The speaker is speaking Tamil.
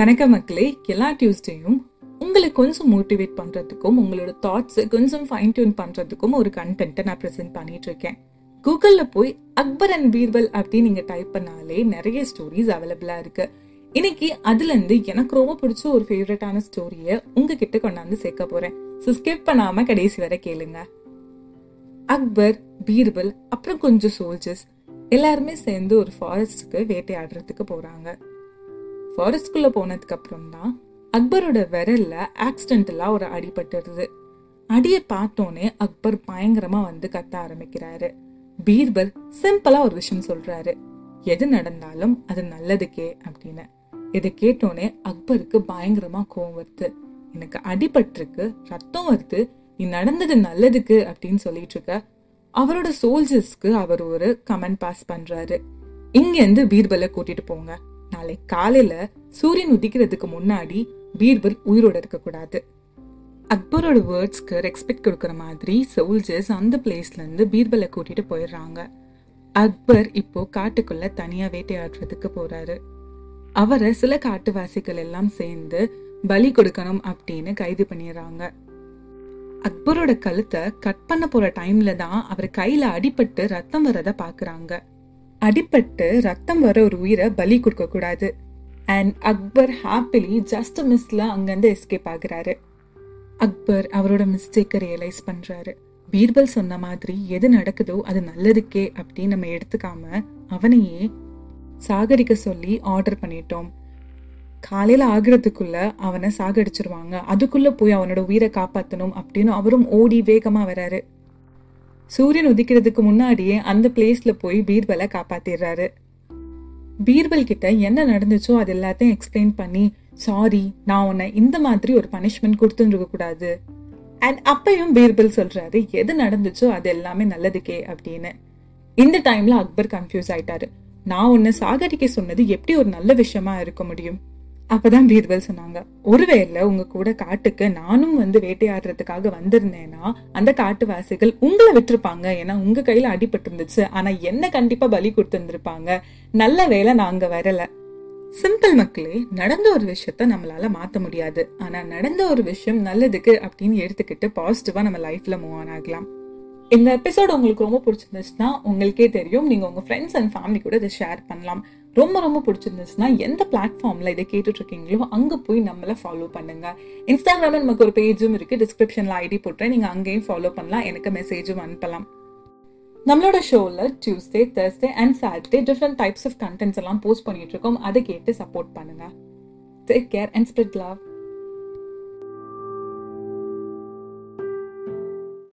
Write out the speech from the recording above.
வணக்கம் மக்களே எல்லா டியூஸ்டேயும் உங்களை கொஞ்சம் மோட்டிவேட் பண்ணுறதுக்கும் உங்களோட தாட்ஸை கொஞ்சம் ஃபைன் டியூன் பண்ணுறதுக்கும் ஒரு கண்டென்ட்டை நான் ப்ரெசென்ட் பண்ணிட்டு இருக்கேன் கூகுளில் போய் அக்பர் அண்ட் பீர்பல் அப்படின்னு நீங்கள் டைப் பண்ணாலே நிறைய ஸ்டோரிஸ் அவைலபிளாக இருக்கு. இன்னைக்கு அதுலேருந்து எனக்கு ரொம்ப பிடிச்ச ஒரு ஃபேவரட்டான ஸ்டோரியை உங்ககிட்ட கொண்டாந்து சேர்க்க போகிறேன் ஸோ ஸ்கிப் பண்ணாமல் கடைசி வரை கேளுங்க. அக்பர் பீர்பல் அப்புறம் கொஞ்சம் சோல்ஜர்ஸ் எல்லாருமே சேர்ந்து ஒரு ஃபாரஸ்ட்டுக்கு வேட்டையாடுறதுக்கு போகிறாங்க ஃபாரஸ்ட்குள்ளே போனதுக்கு அப்புறம் தான் அக்பரோட விரல்ல ஆக்சிடென்டலாக ஒரு அடிபட்டுருது. அடியை பார்த்தோன்னே அக்பர் பயங்கரமா வந்து கத்த ஆரம்பிக்கிறாரு. பீர்பல் சிம்பிளா ஒரு விஷயம் சொல்றாரு. எது நடந்தாலும் அது நல்லதுக்கே அப்படின்னு. இதை கேட்டோன்னே அக்பருக்கு பயங்கரமா கோவம் வருது. எனக்கு அடிபட்டிருக்கு ரத்தம் வருது நீ நடந்தது நல்லதுக்கு அப்படின்னு சொல்லிட்டு இருக்க. அவரோட சோல்ஜர்ஸ்க்கு அவர் ஒரு கமெண்ட் பாஸ் பண்றாரு. இங்கேருந்து பீர்பலை கூட்டிட்டு போங்க. நாளை காலையில சூரியன் உதிக்கிறதுக்கு முன்னாடி பீர்பல் உயிரோட இருக்கக்கூடாது அக்பரோட வேர்ட்ஸ்க்கு ரெஸ்பெக்ட் கொடுக்குற மாதிரி சோல்ஜர்ஸ் அந்த பிளேஸ்ல இருந்து பீர்பலை கூட்டிட்டு போயிடுறாங்க. அக்பர் இப்போ காட்டுக்குள்ள தனியா வேட்டையாடுறதுக்கு போறாரு. அவரை சில காட்டுவாசிகள் எல்லாம் சேர்ந்து பலி கொடுக்கணும் அப்படின்னு கைது பண்ணிடுறாங்க. அக்பரோட கழுத்தை கட் பண்ண போற டைம்ல தான் அவர் கையில அடிபட்டு ரத்தம் வரத பாக்குறாங்க. அடிபட்டு ரத்தம் வர ஒரு உயிரை பலி கொடுக்க கூடாது அண்ட் அக்பர் ஹாப்பிலி ஜஸ்ட் மிஸ்ல அங்கிருந்து எஸ்கேப் ஆகுறாரு. அக்பர் அவரோட மிஸ்டேக்கை ரியலைஸ் பண்றாரு. பீர்பல் சொன்ன மாதிரி எது நடக்குதோ அது நல்லதுக்கே அப்படின்னு நம்ம எடுத்துக்காம அவனையே சாகடிக்க சொல்லி ஆர்டர் பண்ணிட்டோம். காலையில ஆகுறதுக்குள்ள அவனை சாகடிச்சிருவாங்க. அதுக்குள்ள போய் அவனோட உயிரை காப்பாற்றணும் அப்படின்னு அவரும் ஓடி வேகமா வராரு. சூரியன் உதிக்கிறதுக்கு முன்னாடியே அந்த பிளேஸ்ல போய் பீர்பலை காப்பாத்திடுறாரு. பீர்பல் கிட்ட என்ன நடந்துச்சோ அது எல்லாத்தையும் எக்ஸ்பிளைன் பண்ணி சாரி நான் உன்னை இந்த மாதிரி ஒரு பனிஷ்மெண்ட் கொடுத்துருக்க கூடாது. அண்ட் அப்பையும் பீர்பல் சொல்றாரு எது நடந்துச்சோ அது எல்லாமே நல்லதுக்கே அப்படின்னு. இந்த டைம்ல அக்பர் கன்ஃபியூஸ் ஆயிட்டாரு. நான் உன்னை சாகடிக்க சொன்னது எப்படி ஒரு நல்ல விஷயமா இருக்க முடியும்? அப்பதான் பீர்பல் சொன்னாங்க. ஒருவேளை உங்க கூட காட்டுக்கு நானும் வந்து வேட்டையாடுறதுக்காக வந்திருந்தேன்னா அந்த காட்டுவாசிகள் உங்களை விட்டுருப்பாங்க. ஏன்னா உங்க கையில அடிபட்டு இருந்துச்சு ஆனா என்ன கண்டிப்பா பலி கொடுத்துருந்துருப்பாங்க. நல்ல வேலை நாங்க வரல. சிம்பிள் மக்களே நடந்த ஒரு விஷயத்த நம்மளால மாத்த முடியாது. ஆனா நடந்த ஒரு விஷயம் நல்லதுக்கு அப்படின்னு எடுத்துக்கிட்டு பாசிட்டிவா நம்ம லைஃப்ல மூவ் ஆன் ஆகலாம். இந்த எபிசோடு உங்களுக்கு ரொம்ப பிடிச்சிருந்துச்சுன்னா உங்களுக்கே தெரியும். நீங்கள் உங்கள் ஃப்ரெண்ட்ஸ் அண்ட் ஃபேமிலி கூட இதை ஷேர் பண்ணலாம். ரொம்ப ரொம்ப பிடிச்சிருந்துச்சுன்னா எந்த பிளாட்ஃபார்மில் இதை கேட்டுட்ருக்கீங்களோ அங்கே போய் நம்மளை ஃபாலோ பண்ணுங்கள் இன்ஸ்டாகிராமில் நமக்கு ஒரு பேஜும் இருக்குது டிஸ்கிரிப்ஷனில் ஐடி போட்டுறேன். நீங்கள் அங்கேயும் ஃபாலோ பண்ணலாம். எனக்கு மெசேஜும் அனுப்பலாம். நம்மளோட ஷோவில் Tuesday Thursday and Saturday different types of contents எல்லாம் போஸ்ட் பண்ணிகிட்ருக்கோம் இருக்கோம் அதை கேட்டு சப்போர்ட் பண்ணுங்கள் take care and spread love